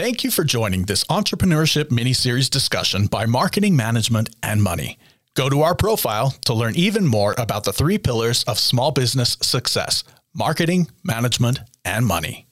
Thank you for joining this entrepreneurship mini series discussion by Marketing Management and Money. Go to our profile to learn even more about the three pillars of small business success marketing, management, and money.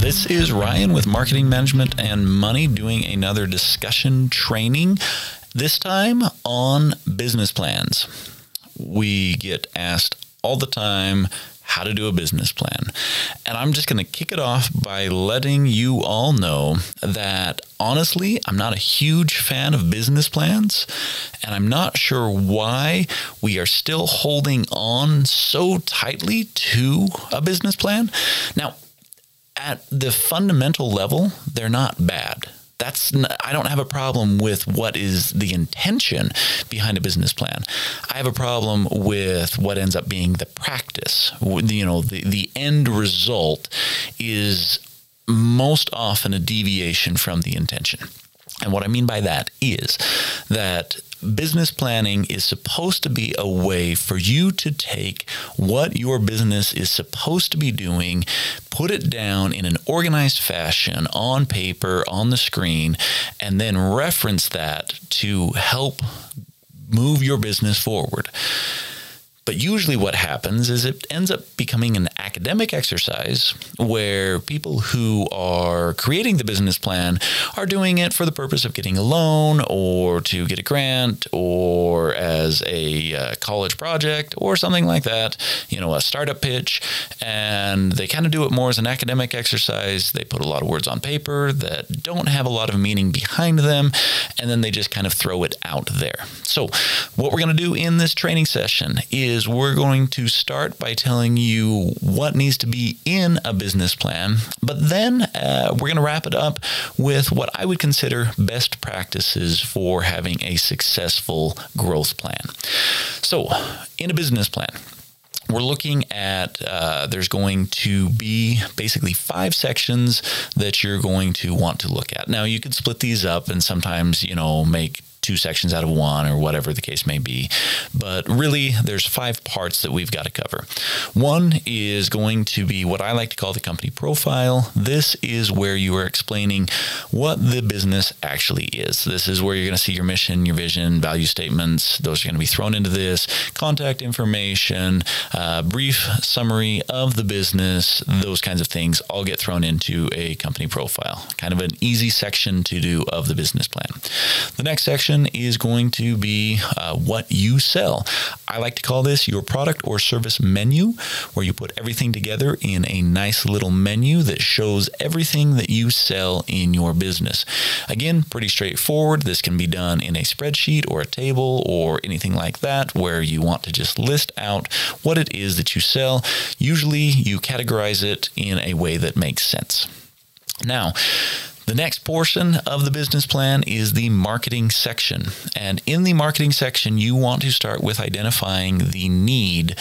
This is Ryan with Marketing Management and Money doing another discussion training, this time on business plans we get asked all the time how to do a business plan. And I'm just going to kick it off by letting you all know that honestly, I'm not a huge fan of business plans. And I'm not sure why we are still holding on so tightly to a business plan. Now, at the fundamental level, they're not bad that's I don't have a problem with what is the intention behind a business plan. I have a problem with what ends up being the practice. You know, the the end result is most often a deviation from the intention. And what I mean by that is that business planning is supposed to be a way for you to take what your business is supposed to be doing, put it down in an organized fashion on paper, on the screen, and then reference that to help move your business forward. But usually, what happens is it ends up becoming an academic exercise where people who are creating the business plan are doing it for the purpose of getting a loan or to get a grant or as a uh, college project or something like that, you know, a startup pitch. And they kind of do it more as an academic exercise. They put a lot of words on paper that don't have a lot of meaning behind them. And then they just kind of throw it out there. So, what we're going to do in this training session is is we're going to start by telling you what needs to be in a business plan, but then uh, we're going to wrap it up with what I would consider best practices for having a successful growth plan. So, in a business plan, we're looking at uh, there's going to be basically five sections that you're going to want to look at. Now you could split these up and sometimes you know make two sections out of one or whatever the case may be. But really, there's five parts that we've got to cover. One is going to be what I like to call the company profile. This is where you are explaining what the business actually is. This is where you're going to see your mission, your vision, value statements. Those are going to be thrown into this. Contact information, uh, brief summary of the business, those kinds of things all get thrown into a company profile. Kind of an easy section to do of the business plan. The next section is going to be uh, what you sell. I like to call this your product or service menu, where you put everything together in a nice little menu that shows everything that you sell in your business. Again, pretty straightforward. This can be done in a spreadsheet or a table or anything like that, where you want to just list out what it is that you sell. Usually, you categorize it in a way that makes sense. Now, the next portion of the business plan is the marketing section. And in the marketing section, you want to start with identifying the need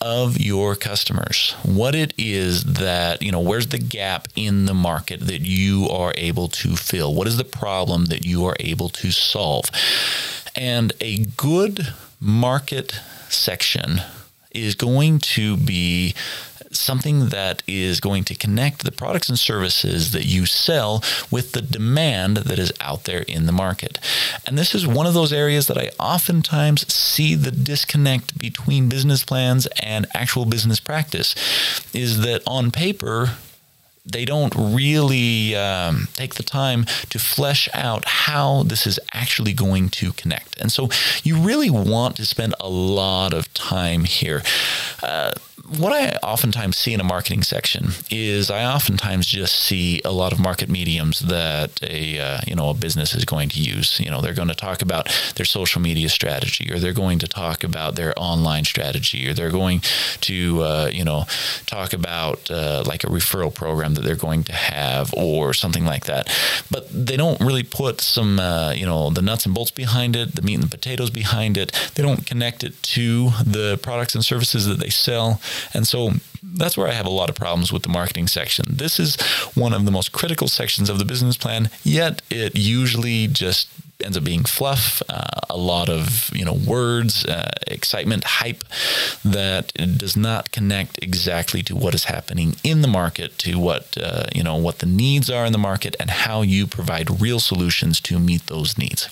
of your customers. What it is that, you know, where's the gap in the market that you are able to fill? What is the problem that you are able to solve? And a good market section is going to be something that is going to connect the products and services that you sell with the demand that is out there in the market. And this is one of those areas that I oftentimes see the disconnect between business plans and actual business practice is that on paper, they don't really um, take the time to flesh out how this is actually going to connect. And so you really want to spend a lot of time here. Uh, what I oftentimes see in a marketing section is I oftentimes just see a lot of market mediums that a uh, you know a business is going to use. You know, they're going to talk about their social media strategy, or they're going to talk about their online strategy, or they're going to uh, you know talk about uh, like a referral program that they're going to have, or something like that. But they don't really put some uh, you know the nuts and bolts behind it, the meat and the potatoes behind it. They don't connect it to the products and services that they sell. And so that's where I have a lot of problems with the marketing section. This is one of the most critical sections of the business plan, yet it usually just ends up being fluff, uh, a lot of you know words, uh, excitement, hype that does not connect exactly to what is happening in the market, to what uh, you know what the needs are in the market, and how you provide real solutions to meet those needs.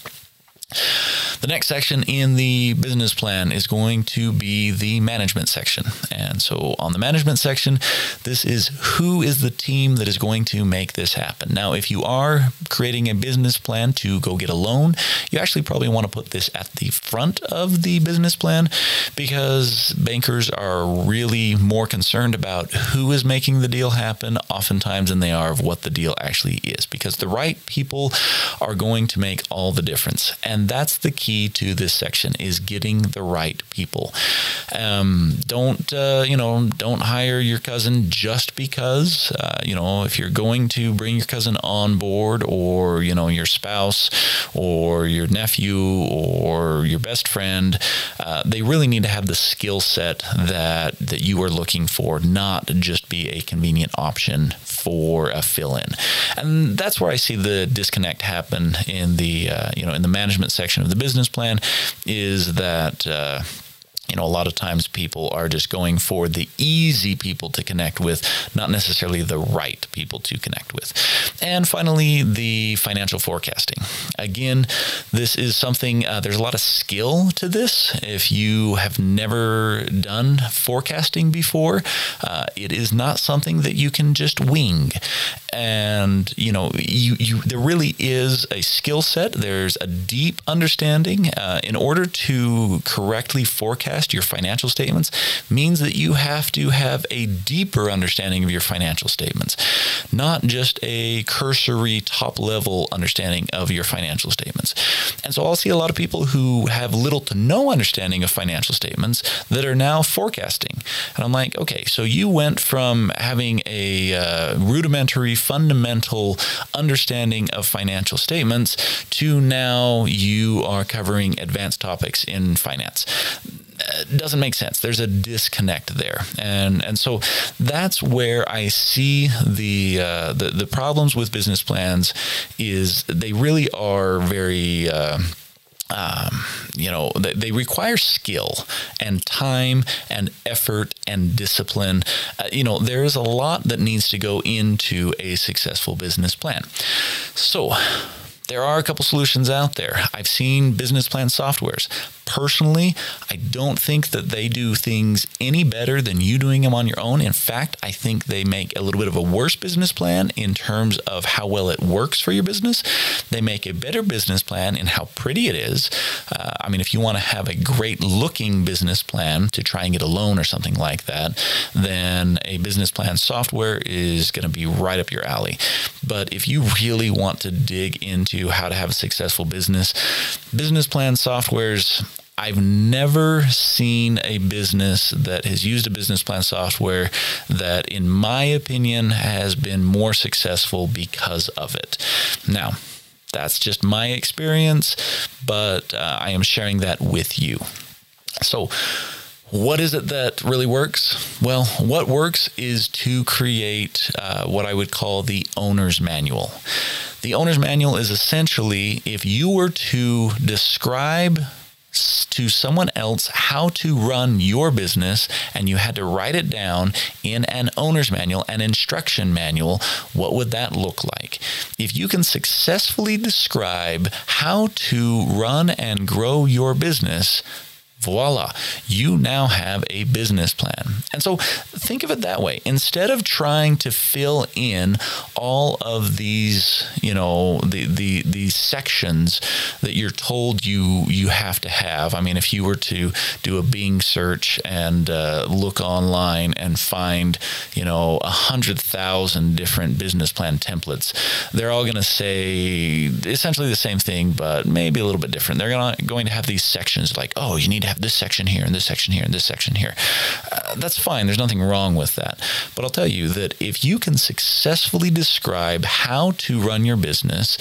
The next section in the business plan is going to be the management section. And so on the management section, this is who is the team that is going to make this happen. Now, if you are creating a business plan to go get a loan, you actually probably want to put this at the front of the business plan because bankers are really more concerned about who is making the deal happen oftentimes than they are of what the deal actually is because the right people are going to make all the difference. And that's the key to this section is getting the right people. Um, don't uh, you know? Don't hire your cousin just because uh, you know if you're going to bring your cousin on board, or you know your spouse, or your nephew, or your best friend. Uh, they really need to have the skill set that that you are looking for, not just be a convenient option for a fill-in. And that's where I see the disconnect happen in the uh, you know in the management section of the business plan is that. Uh, you know, a lot of times people are just going for the easy people to connect with, not necessarily the right people to connect with. And finally, the financial forecasting. Again, this is something, uh, there's a lot of skill to this. If you have never done forecasting before, uh, it is not something that you can just wing and you know you you there really is a skill set there's a deep understanding uh, in order to correctly forecast your financial statements means that you have to have a deeper understanding of your financial statements not just a cursory top level understanding of your financial statements. And so I'll see a lot of people who have little to no understanding of financial statements that are now forecasting. And I'm like okay so you went from having a uh, rudimentary fundamental understanding of financial statements to now you are covering advanced topics in finance it doesn't make sense. There's a disconnect there, and and so that's where I see the uh, the the problems with business plans is they really are very. Uh, um, you know, they, they, require skill and time and effort and discipline. Uh, you know, there is a lot that needs to go into a successful business plan. So, there are a couple solutions out there. I've seen business plan softwares. Personally, I don't think that they do things any better than you doing them on your own. In fact, I think they make a little bit of a worse business plan in terms of how well it works for your business. They make a better business plan in how pretty it is. Uh, I mean, if you want to have a great looking business plan to try and get a loan or something like that, then a business plan software is going to be right up your alley. But if you really want to dig into how to have a successful business, business plan softwares I've never seen a business that has used a business plan software that, in my opinion, has been more successful because of it. Now, that's just my experience, but uh, I am sharing that with you. So, what is it that really works? Well, what works is to create uh, what I would call the owner's manual. The owner's manual is essentially if you were to describe to someone else how to run your business and you had to write it down in an owner's manual, an instruction manual, what would that look like? If you can successfully describe how to run and grow your business, voila, you now have a business plan. And so think of it that way. Instead of trying to fill in all of these, you know, the, the these sections that you're told you you have to have. I mean, if you were to do a Bing search and uh, look online and find, you know, a hundred thousand different business plan templates, they're all going to say essentially the same thing, but maybe a little bit different. They're gonna, going to have these sections like, oh, you need to have this section here and this section here and this section here. Uh, that's fine. There's nothing wrong with that. But I'll tell you that if you can successfully describe how to run your business,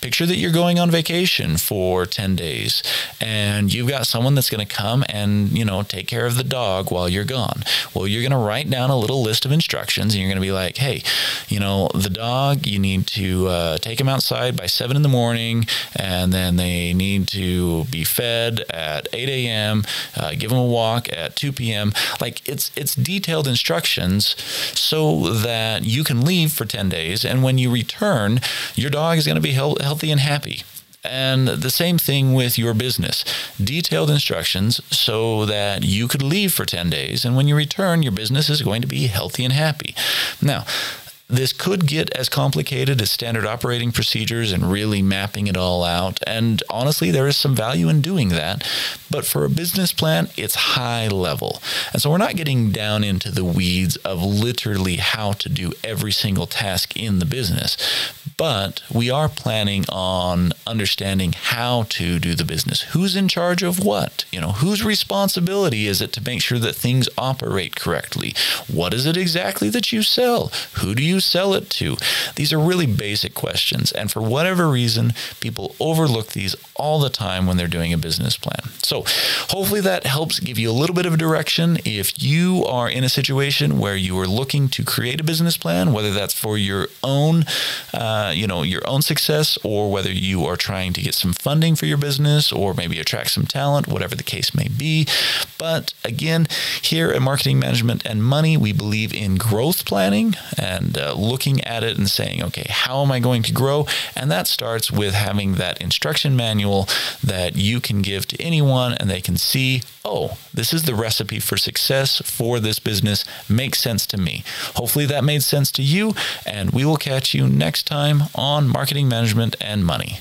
picture that you're going on vacation for 10 days and you've got someone that's going to come and, you know, take care of the dog while you're gone. Well, you're going to write down a little list of instructions and you're going to be like, hey, you know, the dog, you need to uh, take him outside by seven in the morning and then they need to be fed at 8 a.m., uh, give them a walk at 2 p.m. Like it's, it's detailed instructions so that you can leave for 10 days. And when you return, your dog is going to be healthy and happy. And the same thing with your business. Detailed instructions so that you could leave for 10 days. And when you return, your business is going to be healthy and happy. Now, this could get as complicated as standard operating procedures and really mapping it all out. And honestly, there is some value in doing that. But for a business plan, it's high level. And so we're not getting down into the weeds of literally how to do every single task in the business but we are planning on understanding how to do the business. Who's in charge of what? You know, whose responsibility is it to make sure that things operate correctly? What is it exactly that you sell? Who do you sell it to? These are really basic questions. And for whatever reason, people overlook these all the time when they're doing a business plan. So hopefully that helps give you a little bit of direction. If you are in a situation where you are looking to create a business plan, whether that's for your own uh, uh, you know your own success or whether you are trying to get some funding for your business or maybe attract some talent whatever the case may be. But again here at marketing management and money we believe in growth planning and uh, looking at it and saying okay how am i going to grow? And that starts with having that instruction manual that you can give to anyone and they can see oh this is the recipe for success for this business. Makes sense to me. Hopefully that made sense to you and we will catch you next time time on marketing management and money.